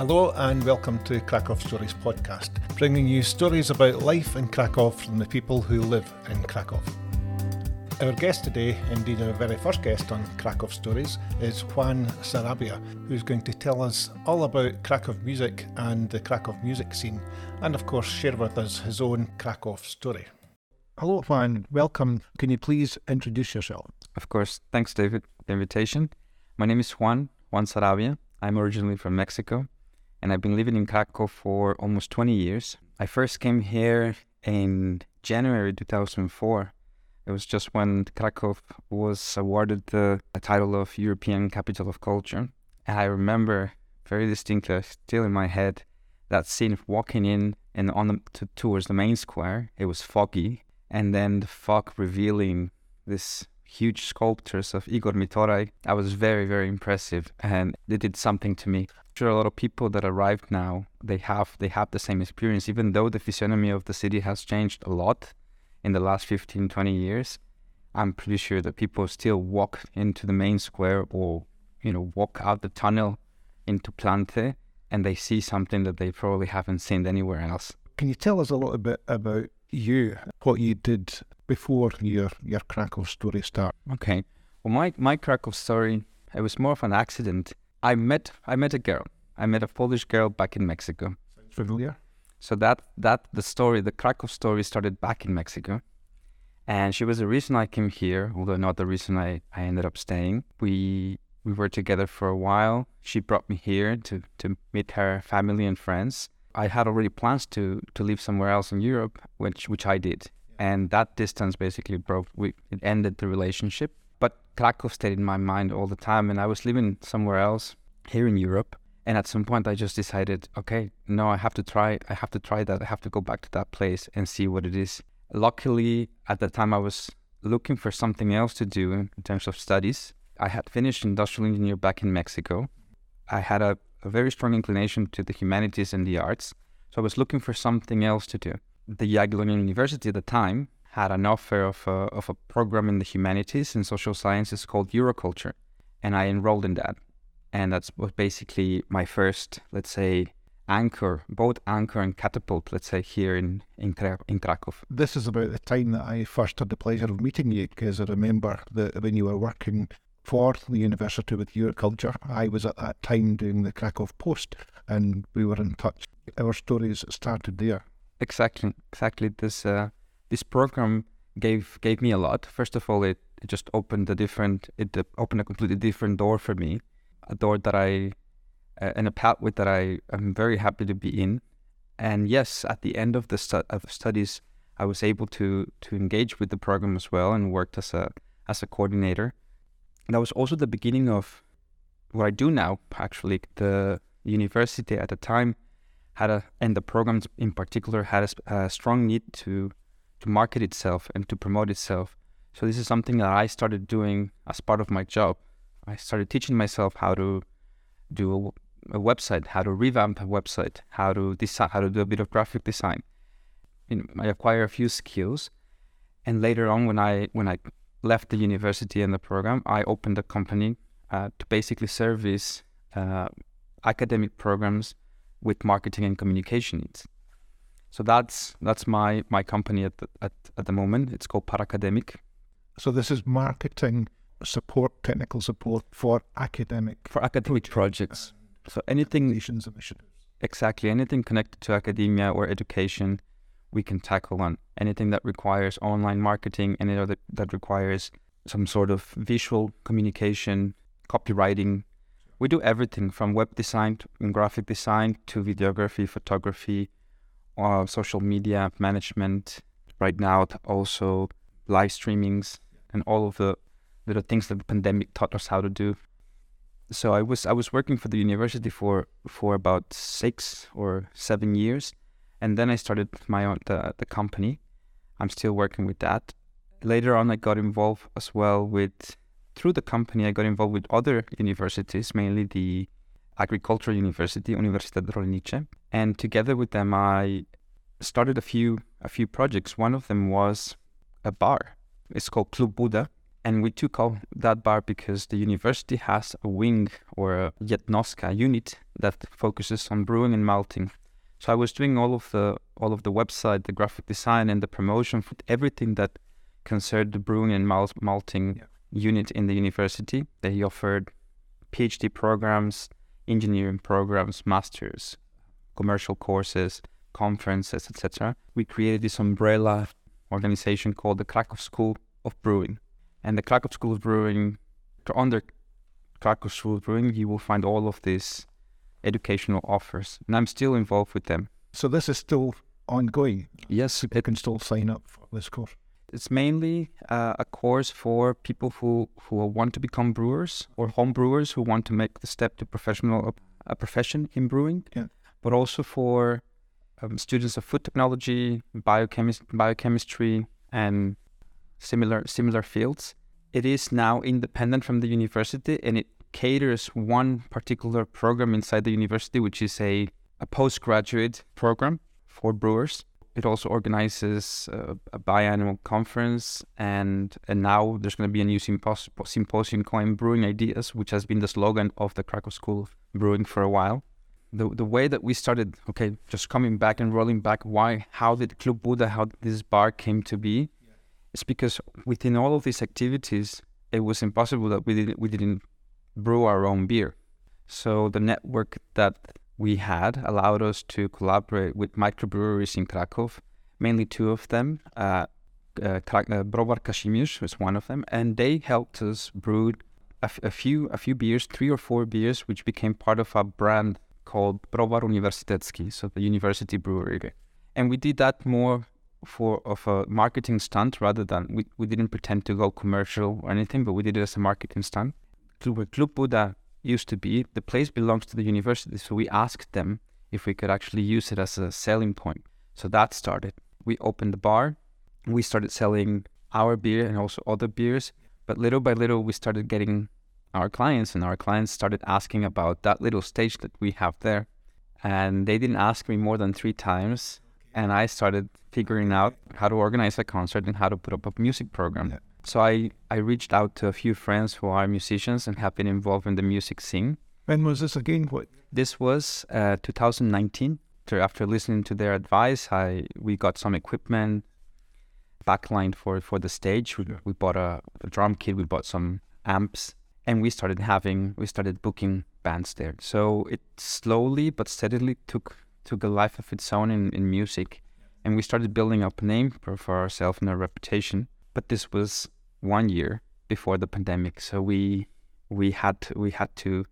Hello and welcome to Krakow Stories podcast, bringing you stories about life in Krakow from the people who live in Krakow. Our guest today, indeed our very first guest on Krakow Stories, is Juan Sarabia, who's going to tell us all about Krakow music and the Krakow music scene, and of course share with us his own Krakow story. Hello, Juan. Welcome. Can you please introduce yourself? Of course. Thanks, David, for the invitation. My name is Juan, Juan Sarabia. I'm originally from Mexico and I've been living in Krakow for almost 20 years. I first came here in January 2004. It was just when Krakow was awarded the title of European Capital of Culture. And I remember very distinctly, still in my head, that scene of walking in and on the, to, towards the main square. It was foggy, and then the fog revealing this huge sculptures of Igor Mitoraj. I was very, very impressive, and it did something to me. Sure, a lot of people that arrived now they have they have the same experience, even though the physiognomy of the city has changed a lot in the last 15, 20 years. I'm pretty sure that people still walk into the main square or you know walk out the tunnel into Planty and they see something that they probably haven't seen anywhere else. Can you tell us a little bit about you, what you did before your your Krakow story start? Okay. Well, my my Krakow story it was more of an accident. I met I met a girl. I met a Polish girl back in Mexico. Sounds familiar. So that that the story, the Krakow story, started back in Mexico, and she was the reason I came here, although not the reason I, I ended up staying. We we were together for a while. She brought me here to to meet her family and friends. I had already plans to to live somewhere else in Europe, which which I did, and that distance basically broke. We it ended the relationship. But Krakow stayed in my mind all the time, and I was living somewhere else here in Europe. And at some point, I just decided, okay, no, I have to try. I have to try that. I have to go back to that place and see what it is. Luckily, at the time, I was looking for something else to do in terms of studies. I had finished industrial engineer back in Mexico. I had a, a very strong inclination to the humanities and the arts, so I was looking for something else to do. The Jagiellonian University at the time had an offer of a, of a program in the humanities and social sciences called Euroculture, and I enrolled in that. And that was basically my first, let's say, anchor, both anchor and catapult, let's say, here in, in, in Krakow. This is about the time that I first had the pleasure of meeting you, because I remember that when you were working for the university with Euroculture, I was at that time doing the Krakow Post, and we were in touch. Our stories started there. Exactly, exactly. This uh, this program gave gave me a lot. First of all, it, it just opened a different it opened a completely different door for me, a door that I uh, and a pathway that I am very happy to be in. And yes, at the end of the stu- of studies, I was able to to engage with the program as well and worked as a as a coordinator. And that was also the beginning of what I do now. Actually, the university at the time had a and the programs in particular had a, a strong need to to market itself and to promote itself. So this is something that I started doing as part of my job. I started teaching myself how to do a, a website, how to revamp a website, how to design, how to do a bit of graphic design. Know, I acquire a few skills, and later on, when I when I left the university and the program, I opened a company uh, to basically service uh, academic programs with marketing and communication needs. So that's that's my my company at the, at at the moment. It's called Paracademic. So this is marketing support, technical support for academic for academic projects. So anything nations initiatives. Exactly anything connected to academia or education, we can tackle on. Anything that requires online marketing, any other that requires some sort of visual communication, copywriting. We do everything from web design to graphic design to videography, photography, uh, social media management right now, also live streamings and all of the little things that the pandemic taught us how to do. So I was I was working for the university for for about six or seven years, and then I started my own the, the company. I'm still working with that. Later on, I got involved as well with through the company. I got involved with other universities, mainly the Agricultural University, Universidad Rolnicze, and together with them, I started a few a few projects. One of them was a bar. It's called Club Buda, and we took out that bar because the university has a wing or a jednostka unit that focuses on brewing and malting. So I was doing all of the all of the website, the graphic design, and the promotion for everything that concerned the brewing and mal- malting Yeah. unit in the university. They offered PhD programs, engineering programs, masters, commercial courses, conferences, etc. We created this umbrella organization called the Krakow School of Brewing. And the Krakow School of Brewing, under Krakow School of Brewing, you will find all of these educational offers. And I'm still involved with them. So this is still ongoing. Yes, People can still sign up for this course. it's mainly uh, a course for people who, who want to become brewers or home brewers who want to make the step to professional a profession in brewing, Yeah. But also for um, students of food technology, biochemis- biochemistry, and similar similar fields. It is now independent from the university, and it caters one particular program inside the university, which is a, a postgraduate program for brewers. It also organizes uh, a biannual conference, and and now there's going to be a new sympos- symposium called Brewing Ideas, which has been the slogan of the Krakow School of Brewing for a while. The the way that we started, okay, just coming back and rolling back, why, how did Club Buddha, how this bar came to be? It's because within all of these activities, it was impossible that we didn't we didn't brew our own beer. So the network that we had allowed us to collaborate with microbreweries in Krakow, mainly two of them. Uh, uh, uh, Browar Kazimierz was one of them, and they helped us brew a, f- a few a few beers, three or four beers, which became part of our brand called Browar Uniwersytecki, so the university brewery. And we did that more for of a marketing stunt rather than we, we didn't pretend to go commercial or anything, but we did it as a marketing stunt. Where Club Buddha used to be, the place belongs to the university, so we asked them if we could actually use it as a selling point. So that started. We opened the bar, we started selling our beer and also other beers, but little by little we started getting our clients, and our clients started asking about that little stage that we have there. And they didn't ask me more than three times, and I started figuring out how to organize a concert and how to put up a music program. Yeah. So I, I reached out to a few friends who are musicians and have been involved in the music scene. When was this again? What? This was uh, 2019. After listening to their advice, I we got some equipment, backline for for the stage. We, we bought a, a drum kit. We bought some amps, and we started having we started booking bands there. So it slowly but steadily took took a life of its own in, in music, and we started building up a name for, for ourselves and a reputation. But this was one year before the pandemic, so we we had to, we had to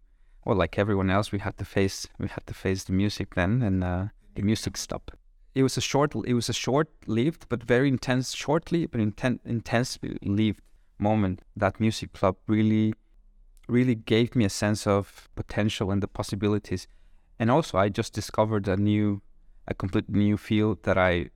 well, like everyone else, we had to face we had to face the music then, and uh, the music stopped. It was a short it was a short lived but very intense, shortly but inten- intensely lived moment. That music club really, really gave me a sense of potential and the possibilities, and also I just discovered a new, a completely new field that I,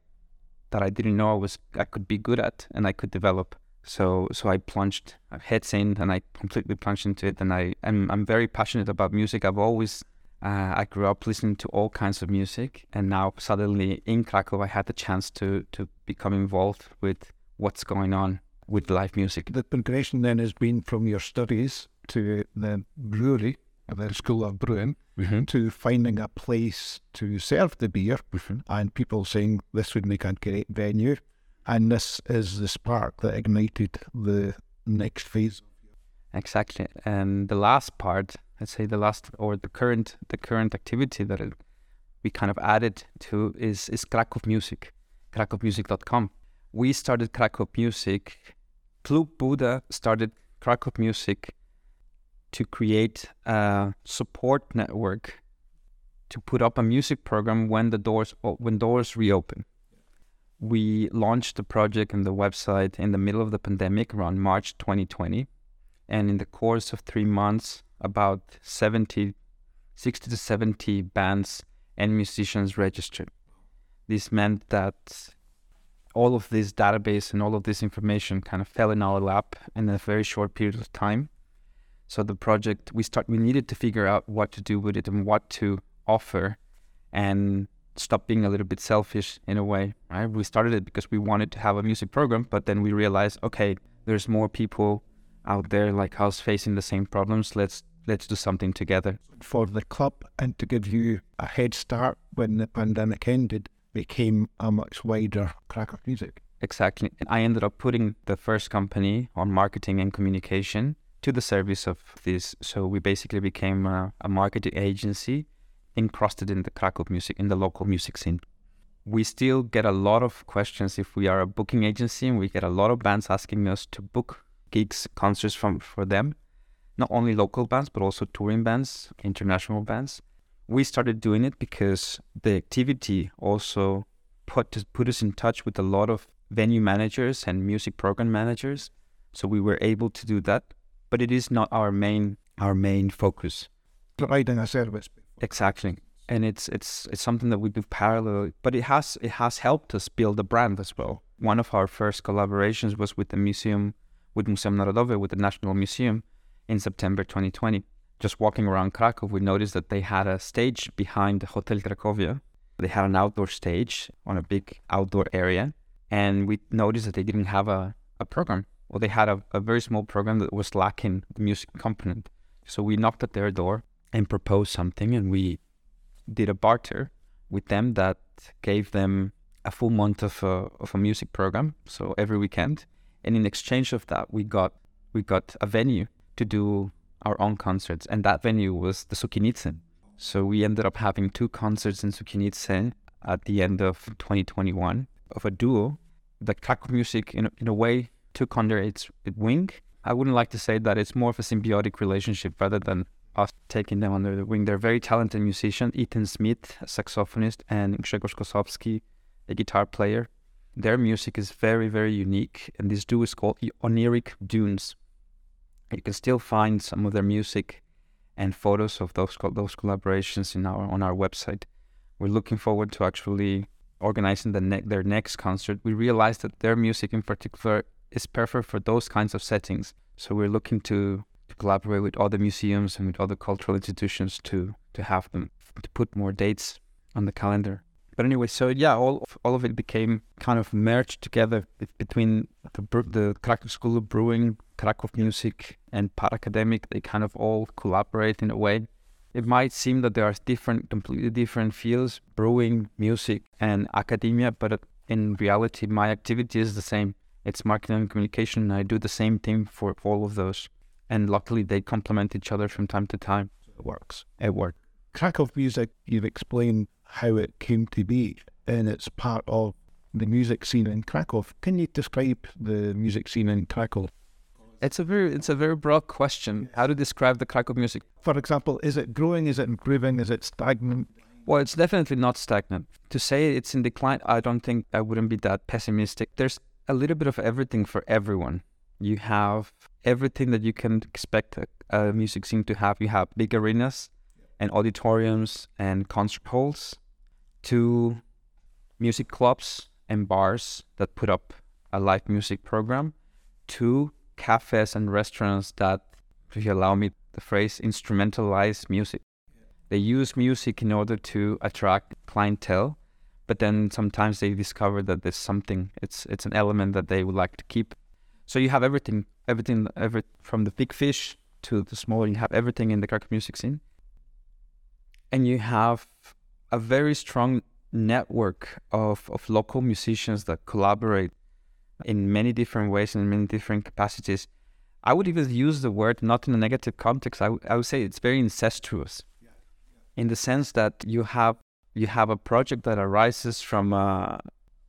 that I didn't know I was I could be good at and I could develop. So so I plunged heads in and I completely plunged into it and I am I'm very passionate about music. I've always uh, I grew up listening to all kinds of music and now suddenly in Krakow I had the chance to to become involved with what's going on with live music. The progression then has been from your studies to the brewery, the School of Brewing, Mm-hmm. to finding a place to serve the beer and people saying this would make a great venue. And this is the spark that ignited the next phase. Exactly. And the last part, let's say the last or the current the current activity that it, we kind of added to is is Krakow Music, krakowmusic.com. We started Krakow Music. Club Buddha started Krakow Music to create a support network to put up a music program when the doors when doors reopen. We launched the project and the website in the middle of the pandemic around March 2020 and in the course of three months, about 70, 60 to 70 bands and musicians registered. This meant that all of this database and all of this information kind of fell in our lap in a very short period of time. So the project we start we needed to figure out what to do with it and what to offer and stop being a little bit selfish in a way. Right? We started it because we wanted to have a music program, but then we realized, okay, there's more people out there like us facing the same problems. Let's let's do something together. For the club and to give you a head start when the pandemic ended, became a much wider Krakow music. Exactly. And I ended up putting the first company on marketing and communication to the service of this. So we basically became a, a marketing agency encrusted in the Krakow music, in the local music scene. We still get a lot of questions if we are a booking agency, and we get a lot of bands asking us to book gigs, concerts from for them, not only local bands but also touring bands, international bands. We started doing it because the activity also put put us in touch with a lot of venue managers and music program managers, so we were able to do that. But it is not our main our main focus. Providing a service. Exactly. And it's it's it's something that we do parallel, but it has it has helped us build a brand as well. One of our first collaborations was with the museum, with Muzeum Narodowe, with the National Museum, in September 2020. Just walking around Krakow, we noticed that they had a stage behind the Hotel Cracovia. They had an outdoor stage on a big outdoor area, and we noticed that they didn't have a, a program. Well, they had a, a very small program that was lacking the music component. So we knocked at their door and proposed something, and we did a barter with them that gave them a full month of a, of a music program, so every weekend. And in exchange of that, we got we got a venue to do our own concerts, and that venue was the Sukiennice. So we ended up having two concerts in Sukiennice at the end of 2021 of a duo. The Krakow music, in in a way, took under its wing. I wouldn't like to say that it's more of a symbiotic relationship rather than us taking them under the wing. They're very talented musicians. Ethan Smith, a saxophonist, and Grzegorz Kosowski, a guitar player. Their music is very, very unique, and this duo is called Oniric Dunes. You can still find some of their music and photos of those those collaborations in our on our website. We're looking forward to actually organizing the ne- their next concert. We realized that their music in particular is perfect for those kinds of settings. So we're looking to to collaborate with other museums and with other cultural institutions to to have them to put more dates on the calendar. But anyway, so yeah, all of, all of it became kind of merged together between the the Krakow School of Brewing, Krakow Music, and Paracademic. They kind of all collaborate in a way. It might seem that there are different, completely different fields, brewing, music, and academia, but in reality, my activity is the same. It's marketing and communication. And I do the same thing for all of those and luckily they complement each other from time to time. It works. It works. Krakow music, you've explained how it came to be, and it's part of the music scene in Krakow. Can you describe the music scene in Krakow? It's a very it's a very broad question. How to describe the Krakow music? For example, is it growing? Is it improving? Is it stagnant? Well, it's definitely not stagnant. To say it's in decline, I don't think I wouldn't be that pessimistic. There's a little bit of everything for everyone. You have everything that you can expect a, a music scene to have. You have big arenas and auditoriums and concert halls, to music clubs and bars that put up a live music program, to cafes and restaurants that, if you allow me the phrase, instrumentalize music. They use music in order to attract clientele, but then sometimes they discover that there's something, it's it's an element that they would like to keep so you have everything, everything, every from the big fish to the small. You have everything in the Krakow music scene, and you have a very strong network of of local musicians that collaborate in many different ways and in many different capacities. I would even use the word not in a negative context. I, w- I would say it's very incestuous, yeah, yeah. in the sense that you have you have a project that arises from a,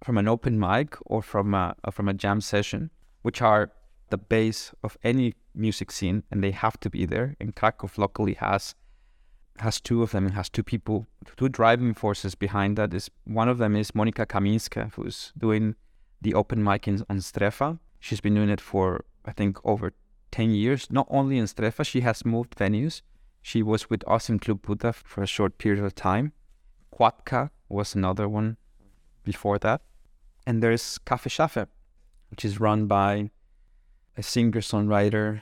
from an open mic or from a from a jam session, which are the base of any music scene, and they have to be there. And Krakow locally has has two of them. It has two people, two driving forces behind that. Is one of them is Monika Kaminska, who's doing the open mic in, on Strefa. She's been doing it for I think over ten years. Not only in Strefa, she has moved venues. She was with us in Club Buda for a short period of time. Kładka was another one before that. And there's Cafe Szafe, which is run by a singer songwriter,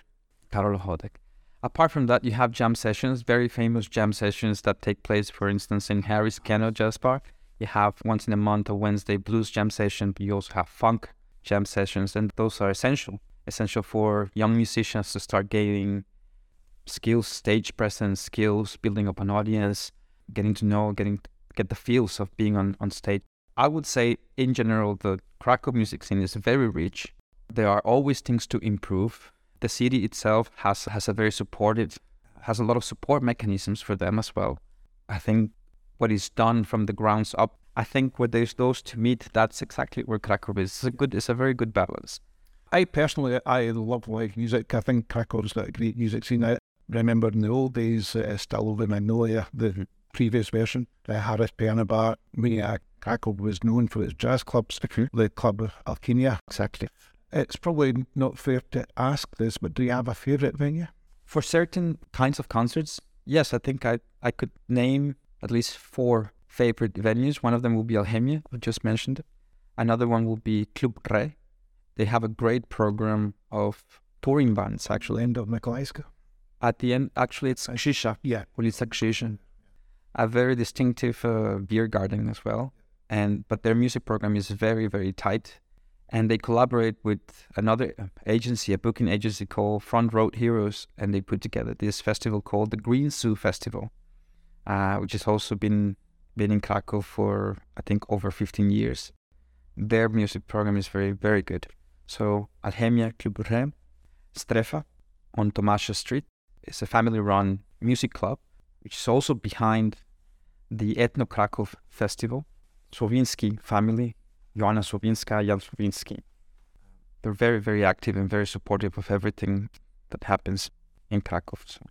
Karol Hodek. Apart from that, you have jam sessions, very famous jam sessions that take place, for instance, in Harry's Kennel Jazz Bar. You have once in a month a Wednesday blues jam session, but you also have funk jam sessions, and those are essential, essential for young musicians to start gaining skills, stage presence, skills, building up an audience, getting to know, getting get the feels of being on, on stage. I would say in general the Krakow music scene is very rich. There are always things to improve. The city itself has has a very supportive has a lot of support mechanisms for them as well. I think what is done from the grounds up, I think where there's those to meet, that's exactly where Krakow is. It's a good it's a very good balance. I personally, I love live music. I think Krakow's got a great music scene. I remember in the old days, uh, still over Magnolia, the previous version, the Harris Piano Bar. We, uh, was known for its jazz clubs, the club of Alchemia. Exactly. It's probably not fair to ask this, but do you have a favourite venue? For certain kinds of concerts, yes, I think I, I could name at least four favorite venues. One of them will be Alchemia, I just mentioned. Another one will be Club Re, they have a great program of touring bands actually. End of Mikołajska. At the end, actually, it's Shisha. Yeah. Well, it's Shisha. A very distinctive uh, beer garden as well. And but their music program is very very tight, and they collaborate with another agency, a booking agency called Front Road Heroes, and they put together this festival called the Green Zoo Festival, uh, which has also been been in Krakow for I think over 15 years. Their music program is very very good. So Alchemia Club Rem, Strefa on Tomasza Street is a family-run music club, which is also behind the Ethno Krakow Festival. Słowinski family, Joanna Słowinska, Jan Słowinski. They're very, very active and very supportive of everything that happens in Krakow. So.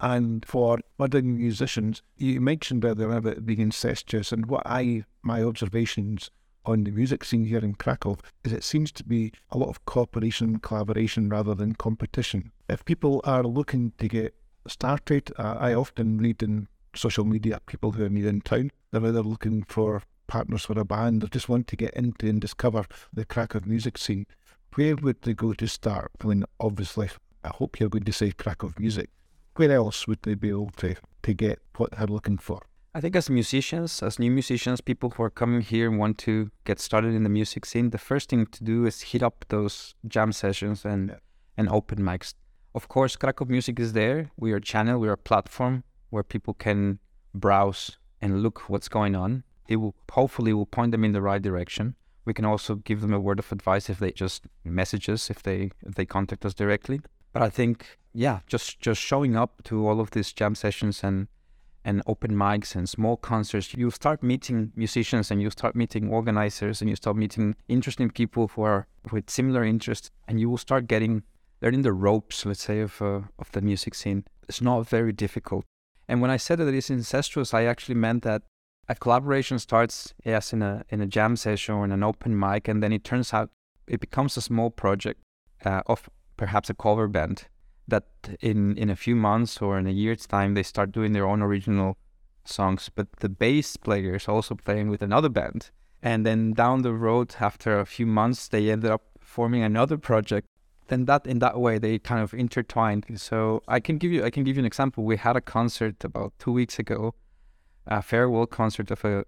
And for budding musicians, you mentioned earlier about being incestuous, and what I, my observations on the music scene here in Krakow is it seems to be a lot of cooperation, collaboration rather than competition. If people are looking to get started, uh, I often read in social media people who are new in town, they're either looking for partners for a band or just want to get into and discover the Krakow music scene. Where would they go to start? I mean, obviously, I hope you're going to say Krakow music. Where else would they be able to, to get what they're looking for? I think as musicians, as new musicians, people who are coming here and want to get started in the music scene, the first thing to do is hit up those jam sessions and yeah. and open mics. Of course, Krakow Music is there. We are a channel, we are a platform where people can browse and look what's going on. It will hopefully will point them in the right direction. We can also give them a word of advice if they just message us, if they if they contact us directly. But I think yeah, just just showing up to all of these jam sessions and and open mics and small concerts, you start meeting musicians and you start meeting organizers and you start meeting interesting people who are with similar interests, and you will start getting learning the ropes, let's say, of uh, of the music scene. It's not very difficult. And when I said that it's incestuous, I actually meant that a collaboration starts, yes, in a in a jam session or in an open mic, and then it turns out it becomes a small project uh, of perhaps a cover band that in in a few months or in a year's time they start doing their own original songs but the bass player is also playing with another band and then down the road after a few months they ended up forming another project then that in that way they kind of intertwined. So i can give you i can give you an example. We had a concert about two weeks ago a farewell concert of a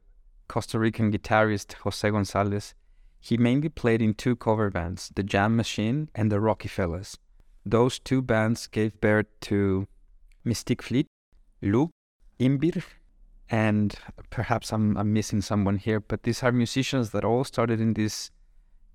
costa rican guitarist jose gonzalez. He mainly played in two cover bands the jam machine and the rocky fellas those two bands gave birth to Mystic Fleet, Luke, Imbir, and perhaps I'm, I'm missing someone here, but these are musicians that all started in these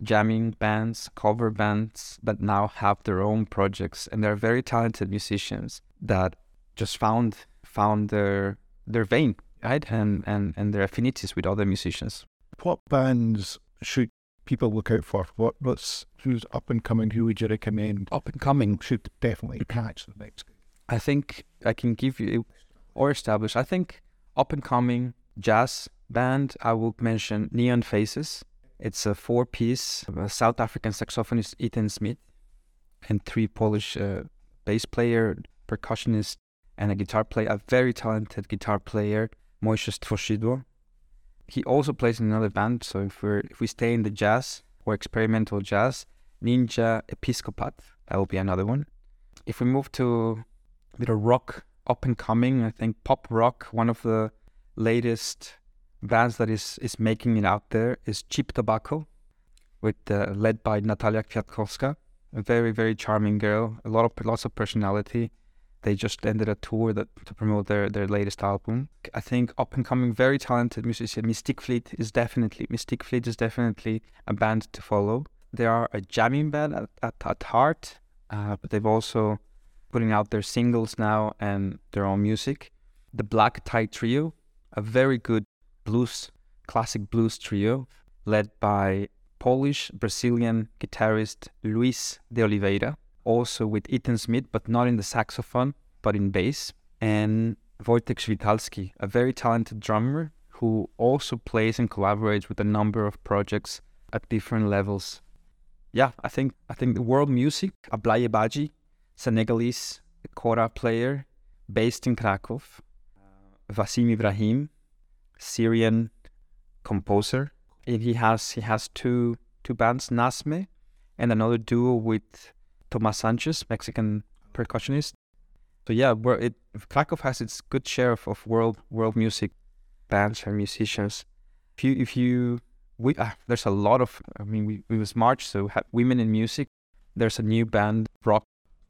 jamming bands, cover bands that now have their own projects, and they're very talented musicians that just found found their their vein, right, and and and their affinities with other musicians. What bands should people look out for? What what's who's up and coming? Who would you recommend? Up and coming should definitely catch the next. I think I can give you or establish. I think up and coming jazz band. I will mention Neon Faces. It's a four-piece South African saxophonist Ethan Smith and three Polish uh, bass player, percussionist, and a guitar player. A very talented guitar player, Moishe Stworzidło he also plays in another band. So if we if we stay in the jazz or experimental jazz, Ninja Episcopat, that will be another one. If we move to a bit of rock, up and coming, I think pop rock, one of the latest bands that is is making it out there is Cheap Tobacco, with uh, led by Natalia Kwiatkowska, a very very charming girl, a lot of lots of personality, They just ended a tour that to promote their, their latest album. I think up and coming, very talented musician Mystic Fleet is definitely Mystic Fleet is definitely a band to follow. They are a jamming band at, at, at heart, uh, but they've also putting out their singles now and their own music. The Black Tie Trio, a very good blues, classic blues trio, led by Polish Brazilian guitarist Luis de Oliveira, also with Ethan Smith, but not in the saxophone, but in bass, and Wojtek Świtalski, a very talented drummer who also plays and collaborates with a number of projects at different levels. Yeah, I think I think the world music, Ablaye Badji, Senegalese kora player based in Krakow, Vasim Ibrahim, Syrian composer, he has he has two two bands, Nasme, and another duo with Tomas Sanchez, Mexican percussionist. So yeah, where it Krakow has its good share of, of world world music bands and musicians. If you if you we uh, there's a lot of I mean we it was March, so women in music. There's a new band rock,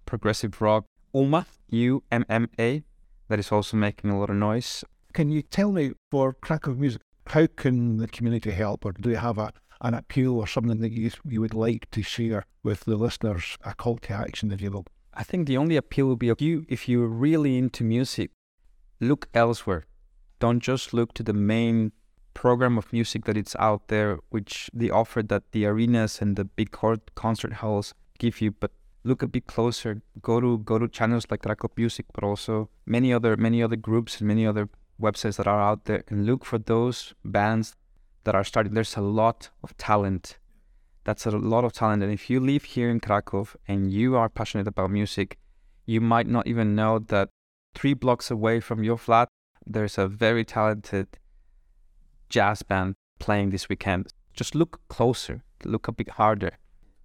progressive rock, Umma U M M A, that is also making a lot of noise. Can you tell me for Krakow music, how can the community help, or do you have a an appeal or something that you you would like to share with the listeners, a call to action, if you will? I think the only appeal would be if you if you're really into music, look elsewhere. Don't just look to the main program of music that it's out there, which the offer that the arenas and the big concert halls give you, but look a bit closer. Go to go to channels like Krakow Music, but also many other many other groups and many other websites that are out there, and look for those bands that are starting. There's a lot of talent. That's a lot of talent, and if you live here in Krakow and you are passionate about music, you might not even know that three blocks away from your flat, there's a very talented jazz band playing this weekend. Just look closer, look a bit harder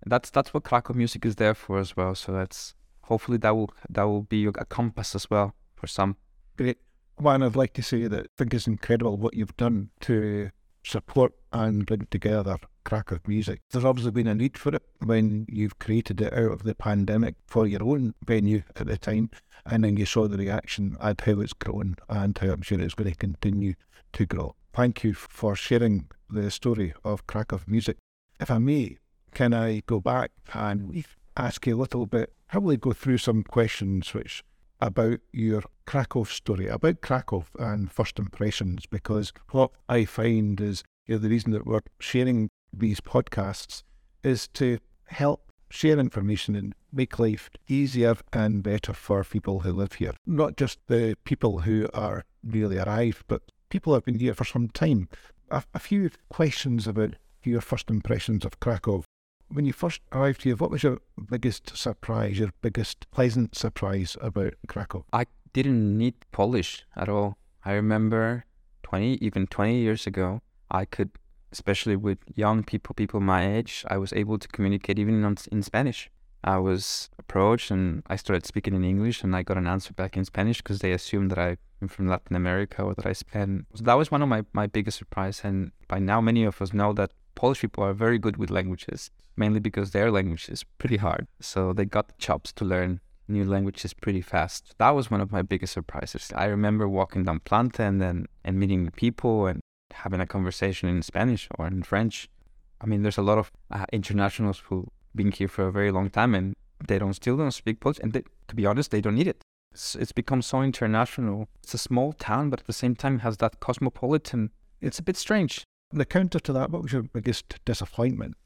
that's that's what Krakow music is there for as well. So that's hopefully that will that will be a compass as well for some. Great. One, I'd like to say that I think it's incredible what you've done to support and bring together Krakow music. There's obviously been a need for it when you've created it out of the pandemic for your own venue at the time, and then you saw the reaction and how it's grown and how I'm sure it's going to continue to grow. Thank you for sharing the story of Krakow music. If I may, can I go back and ask you a little bit, probably go through some questions which about your Krakow story, about Krakow and first impressions, because what I find is you know, the reason that we're sharing these podcasts is to help share information and make life easier and better for people who live here. Not just the people who are newly arrived, but people who have been here for some time. A, a few questions about your first impressions of Krakow when you first arrived here, what was your biggest surprise, your biggest pleasant surprise about Krakow? I didn't need Polish at all. I remember 20, even 20 years ago, I could, especially with young people, people my age, I was able to communicate even in, in Spanish. I was approached and I started speaking in English and I got an answer back in Spanish because they assumed that I'm from Latin America or that I spend. So that was one of my, my biggest surprise. And by now, many of us know that Polish people are very good with languages, mainly because their language is pretty hard. So they got the chops to learn new languages pretty fast. That was one of my biggest surprises. I remember walking down Planty and then and meeting the people and having a conversation in Spanish or in French. I mean, there's a lot of uh, internationals who've been here for a very long time and they don't still don't speak Polish. And they, to be honest, they don't need it. It's, it's become so international. It's a small town, but at the same time has that cosmopolitan. It's a bit strange. The counter to that, what was your biggest disappointment?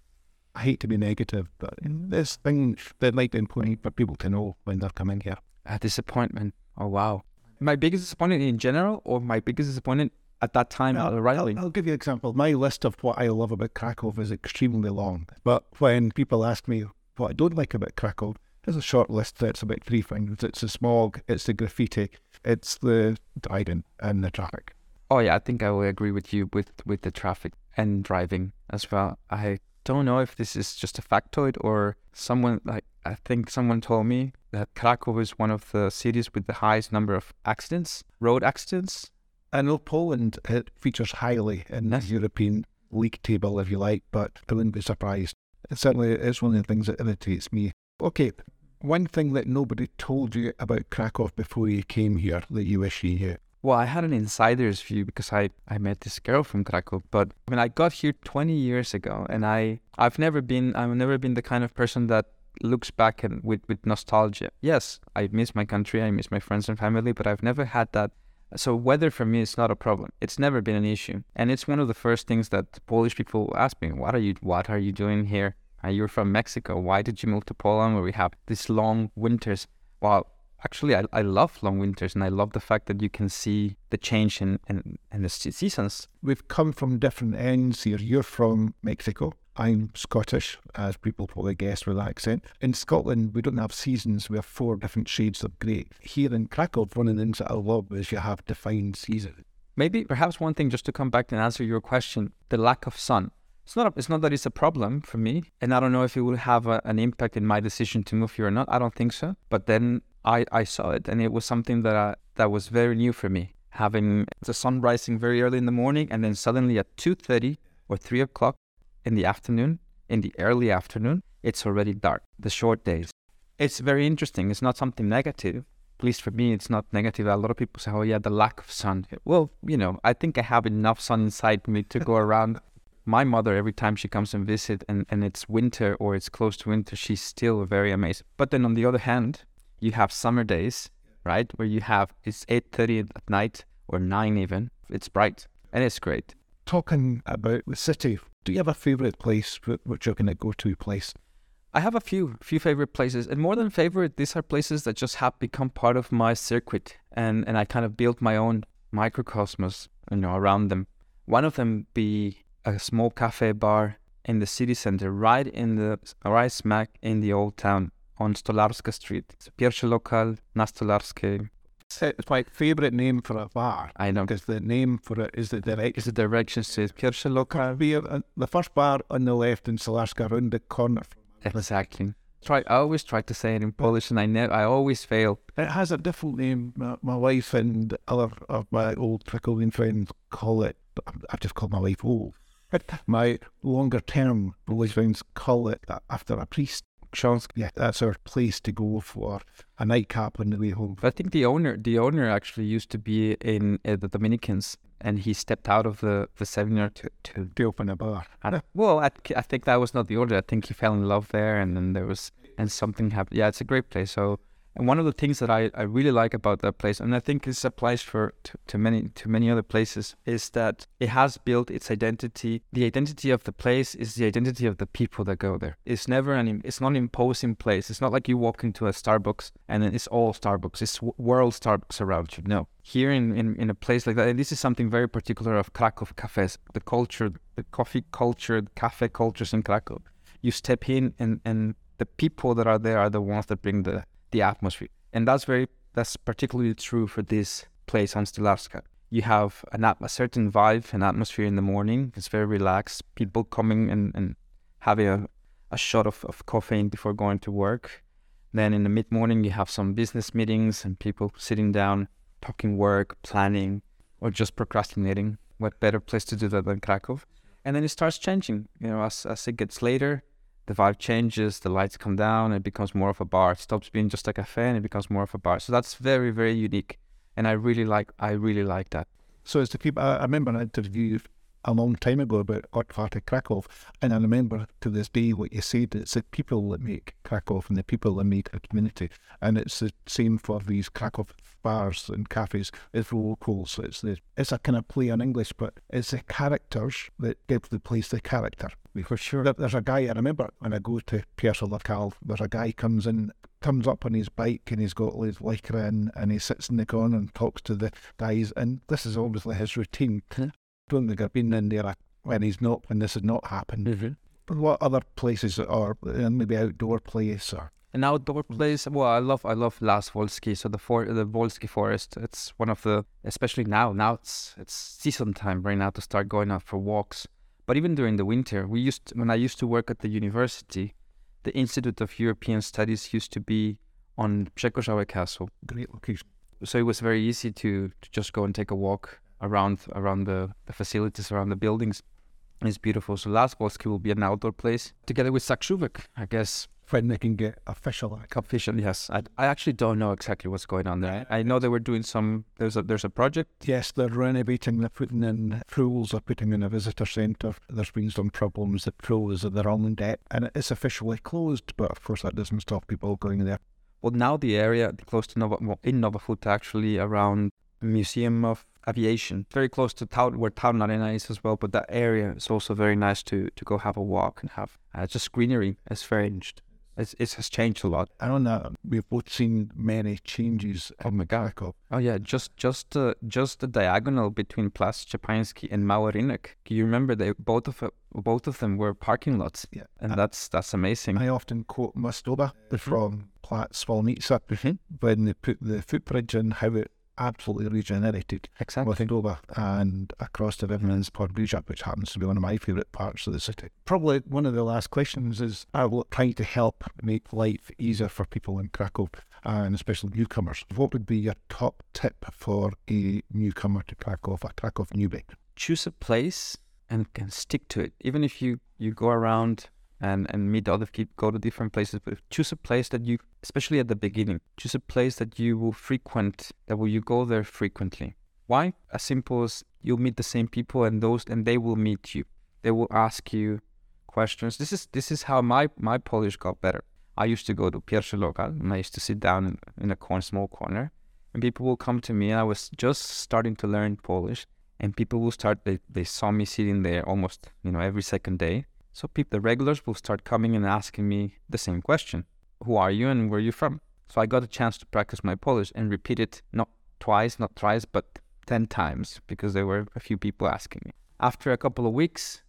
I hate to be negative, but there's things that might be important for people to know when they're coming here. A disappointment. Oh, wow. My biggest disappointment in general, or my biggest disappointment at that time I'll? I'll, I'll, give you an example. My list of what I love about Krakow is extremely long. But when people ask me what I don't like about Krakow, there's a short list that's about three things. It's the smog, it's the graffiti, it's the driving and the traffic. Oh yeah, I think I will agree with you with with the traffic and driving as well. I don't know if this is just a factoid or someone like I think someone told me that Krakow is one of the cities with the highest number of accidents, road accidents. I know Poland it features highly in the European league table, if you like, but I wouldn't be surprised. It certainly is one of the things that irritates me. Okay, One thing that nobody told you about Krakow before you came here that you wish you knew. Well, I had an insider's view because I, I met this girl from Krakow. But I mean, I got here 20 years ago, and I I've never been I've never been the kind of person that looks back and with with nostalgia. Yes, I miss my country, I miss my friends and family, but I've never had that. So weather for me is not a problem. It's never been an issue, and it's one of the first things that Polish people ask me: What are you What are you doing here? You're you from Mexico? Why did you move to Poland, where we have these long winters? Well, actually I, I love long winters and I love the fact that you can see the change in, in, in the seasons. We've come from different ends here. You're from Mexico. I'm Scottish, as people probably guess with that accent. In Scotland, we don't have seasons. We have four different shades of grey. Here in Krakow, one of the things that I love is you have defined seasons. Maybe, perhaps one thing just to come back and answer your question: the lack of sun. It's not. A, it's not that it's a problem for me, and I don't know if it will have a, an impact in my decision to move here or not. I don't think so. But then I, I saw it and it was something that I, that was very new for me. Having the sun rising very early in the morning and then suddenly at 2.30 or 3 o'clock in the afternoon, in the early afternoon, it's already dark, the short days. It's very interesting. It's not something negative. At least for me, it's not negative. A lot of people say, oh, yeah, the lack of sun. Well, you know, I think I have enough sun inside me to go around. My mother, every time she comes and visit and, and it's winter or it's close to winter, she's still very amazed. But then on the other hand, you have summer days, right, where you have it's eight thirty at night or nine even. It's bright and it's great. Talking about the city, do you have a favourite place which you're going to go to place? I have a few few favorite places, and more than favorite, these are places that just have become part of my circuit, and and I kind of built my own microcosmos, you know, around them. One of them be a small cafe bar in the city center, right in the right smack in the old town on Stolarska Street. It's pierwszy lokal na Stolarskiej. It's my favourite name for a bar. I know. Because the name for it is the direction. Is the direction says pierwszy lokal. Be uh, the first bar on the left in Stolarska, around the corner. Exactly. Try. I always try to say it in Polish, and I never. I always fail. It has a different name. My, my wife and other of my old Krakowian friends call it. I just call my wife old. My longer term Polish friends call it after a priest Książka. Yeah, that's our place to go for a nightcap on the way home. I think the owner, the owner actually used to be in uh, the Dominicans, and he stepped out of the the seminar to to, to open a bar. And, well, I, I think that was not the order. I think he fell in love there, and then there was and something happened. Yeah, it's a great place. So and one of the things that I, I really like about that place, and I think this applies for to, to many to many other places, is that it has built its identity. The identity of the place is the identity of the people that go there. It's never an it's not an imposing place. It's not like you walk into a Starbucks and then it's all Starbucks. It's world Starbucks around you. No, here in, in, in a place like that, and this is something very particular of Krakow cafes, the culture, the coffee culture, the cafe cultures in Krakow. You step in and and the people that are there are the ones that bring the the atmosphere. And that's very that's particularly true for this place on Stolarska. You have an, a certain vibe and atmosphere in the morning. It's very relaxed. People coming and, and having a, a shot of, of caffeine before going to work. Then in the mid morning, you have some business meetings and people sitting down, talking work, planning, or just procrastinating. What better place to do that than Krakow? And then it starts changing. You know, as, as it gets later, the vibe changes, the lights come down, it becomes more of a bar. It stops being just a cafe and it becomes more of a bar. So that's very, very unique. And I really like I really like that. So as to people I remember an interview a long time ago about Otwarty Krakow, and I remember to this day what you said. It's the people that make Krakow and the people that make a community, and it's the same for these Krakow bars and cafes. It's locals. It's the it's a kind of play on English, but it's the characters that give the place the character. For sure. There's a guy I remember when I go to Pierwszy Lokal. There's a guy comes in comes up on his bike and he's got his lycra in and he sits in the corner and talks to the guys and this is obviously his routine don't think I've been in there when he's not when this has not happened. Mm-hmm. What other places are maybe outdoor place or an outdoor place? Well, I love I love Las Wolski. So the for the Wolski Forest. It's one of the especially now. Now it's it's season time right now to start going out for walks. But even during the winter, we used when I used to work at the university, the Institute of European Studies used to be on Przegorzały Castle. Great location. So it was very easy to, to just go and take a walk around around the, the facilities, around the buildings. It's beautiful. So Las Wolski will be an outdoor place together with Zakrzówek, I guess. when they can get official. Official, yes. I, I actually don't know exactly what's going on there. I know they were doing some. There's a there's a project. Yes, they're renovating. They're putting in pools. They're putting in a visitor centre. There's been some problems. The pool is in the wrong debt, and it is officially closed. But of course, that doesn't stop people going there. Well, now the area close to Nova well, in Nowa Huta actually around the Museum of Aviation, very close to town where Tauron Arena is as well. But that area is also very nice to to go have a walk and have uh, just greenery. It's very it's, it has changed a lot. I don't know. we've both seen many changes. Oh my god! Oh yeah, just just uh, just the diagonal between Plac Szczepański and Małe You remember they both of both of them were parking lots. Yeah, and I, that's that's amazing. I often quote Mostoba mm-hmm. from Plac Spalnica mm-hmm. when they put the footbridge in, how it absolutely regenerated exactly. with Dover and across to Vivian's Podbrzyja, which happens to be one of my favourite parts of the city. Probably one of the last questions is I will try to help make life easier for people in Krakow and especially newcomers. What would be your top tip for a newcomer to Krakow, a Krakow newbie? Choose a place and can stick to it. Even if you, you go around and and meet other people, go to different places. But choose a place that you, especially at the beginning, choose a place that you will frequent, that will you go there frequently. Why? As simple as you'll meet the same people, and those and they will meet you. They will ask you questions. This is this is how my my Polish got better. I used to go to Pierwszy Lokal, and I used to sit down in, in a corner, small corner, and people will come to me, and I was just starting to learn Polish, and people will start. They they saw me sitting there almost you know every second day, so people, the regulars will start coming and asking me the same question. Who are you and where are you from? So I got a chance to practice my Polish and repeat it not twice, not thrice, but 10 times because there were a few people asking me. After a couple of weeks,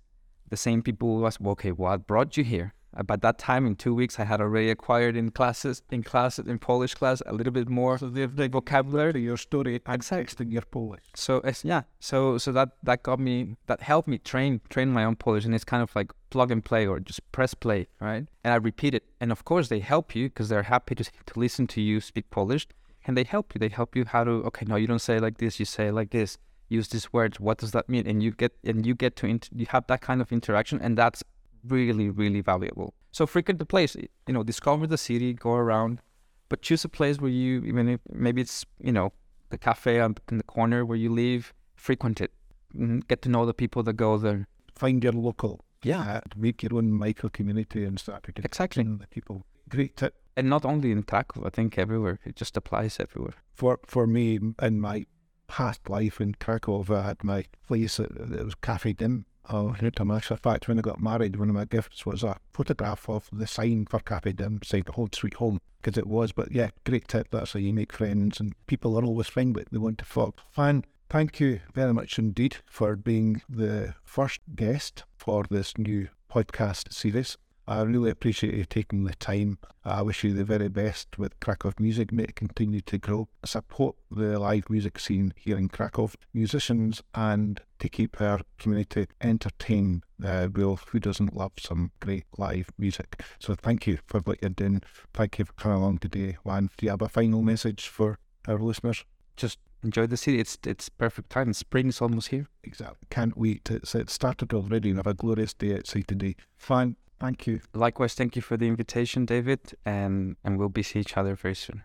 the same people was, well, okay, what brought you here? Uh, by that time, in two weeks, I had already acquired in classes, in classes, in Polish class, a little bit more so the, the vocabulary. To your story, exactly. your Polish. So yeah, so so that that got me, that helped me train train my own Polish, and it's kind of like plug and play or just press play, right? And I repeat it, and of course they help you because they're happy to to listen to you speak Polish, and they help you. They help you how to okay, no, you don't say like this, you say like this. Use these words. What does that mean? And you get and you get to inter- you have that kind of interaction, and that's really, really valuable. So frequent the place, you know, discover the city, go around, but choose a place where you, even if maybe it's, you know, the cafe in the corner where you live, frequent it, mm-hmm, get to know the people that go there. Find your local. Yeah. Uh, make your own micro community and start to get exactly. the people. Great tip. And not only in Krakow, I think everywhere. It just applies everywhere. For for me, in my past life in Krakow, I had my place, it, it was Cafe Dym Oh, a matter of fact, when I got married, one of my gifts was a photograph of the sign for Cafe Dym saying Home Sweet Home, because it was. But yeah, great tip. That's how you make friends, and people are always friendly. They want to fuck. Fan, thank you very much indeed for being the first guest for this new podcast series. I really appreciate you taking the time. I wish you the very best with Krakow Music. May it continue to grow. Support the live music scene here in Krakow, musicians, and to keep our community entertained. Uh, well, who doesn't love some great live music? So thank you for what you're doing. Thank you for coming along today. Juan, do you have a final message for our listeners? Just enjoy the city. It's it's perfect time. Spring is almost here. Exactly. Can't wait. It's, it started already. We have a glorious day outside today. Fine. Thank you. Likewise, thank you for the invitation, David, and, and we'll be see each other very soon.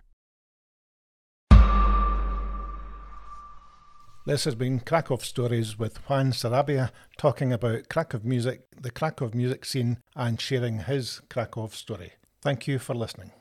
This has been Krakow Stories with Juan Sarabia talking about Krakow music, the Krakow music scene, and sharing his Krakow story. Thank you for listening.